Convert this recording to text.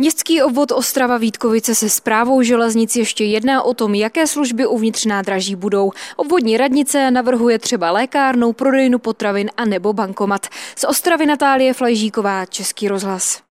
Městský obvod Ostrava Vítkovice se zprávou železnic ještě jedná o tom, jaké služby uvnitř nádraží budou. Obvodní radnice navrhuje třeba lékárnu, prodejnu potravin a nebo bankomat. Z Ostravy Natálie Flajžíková, Český rozhlas.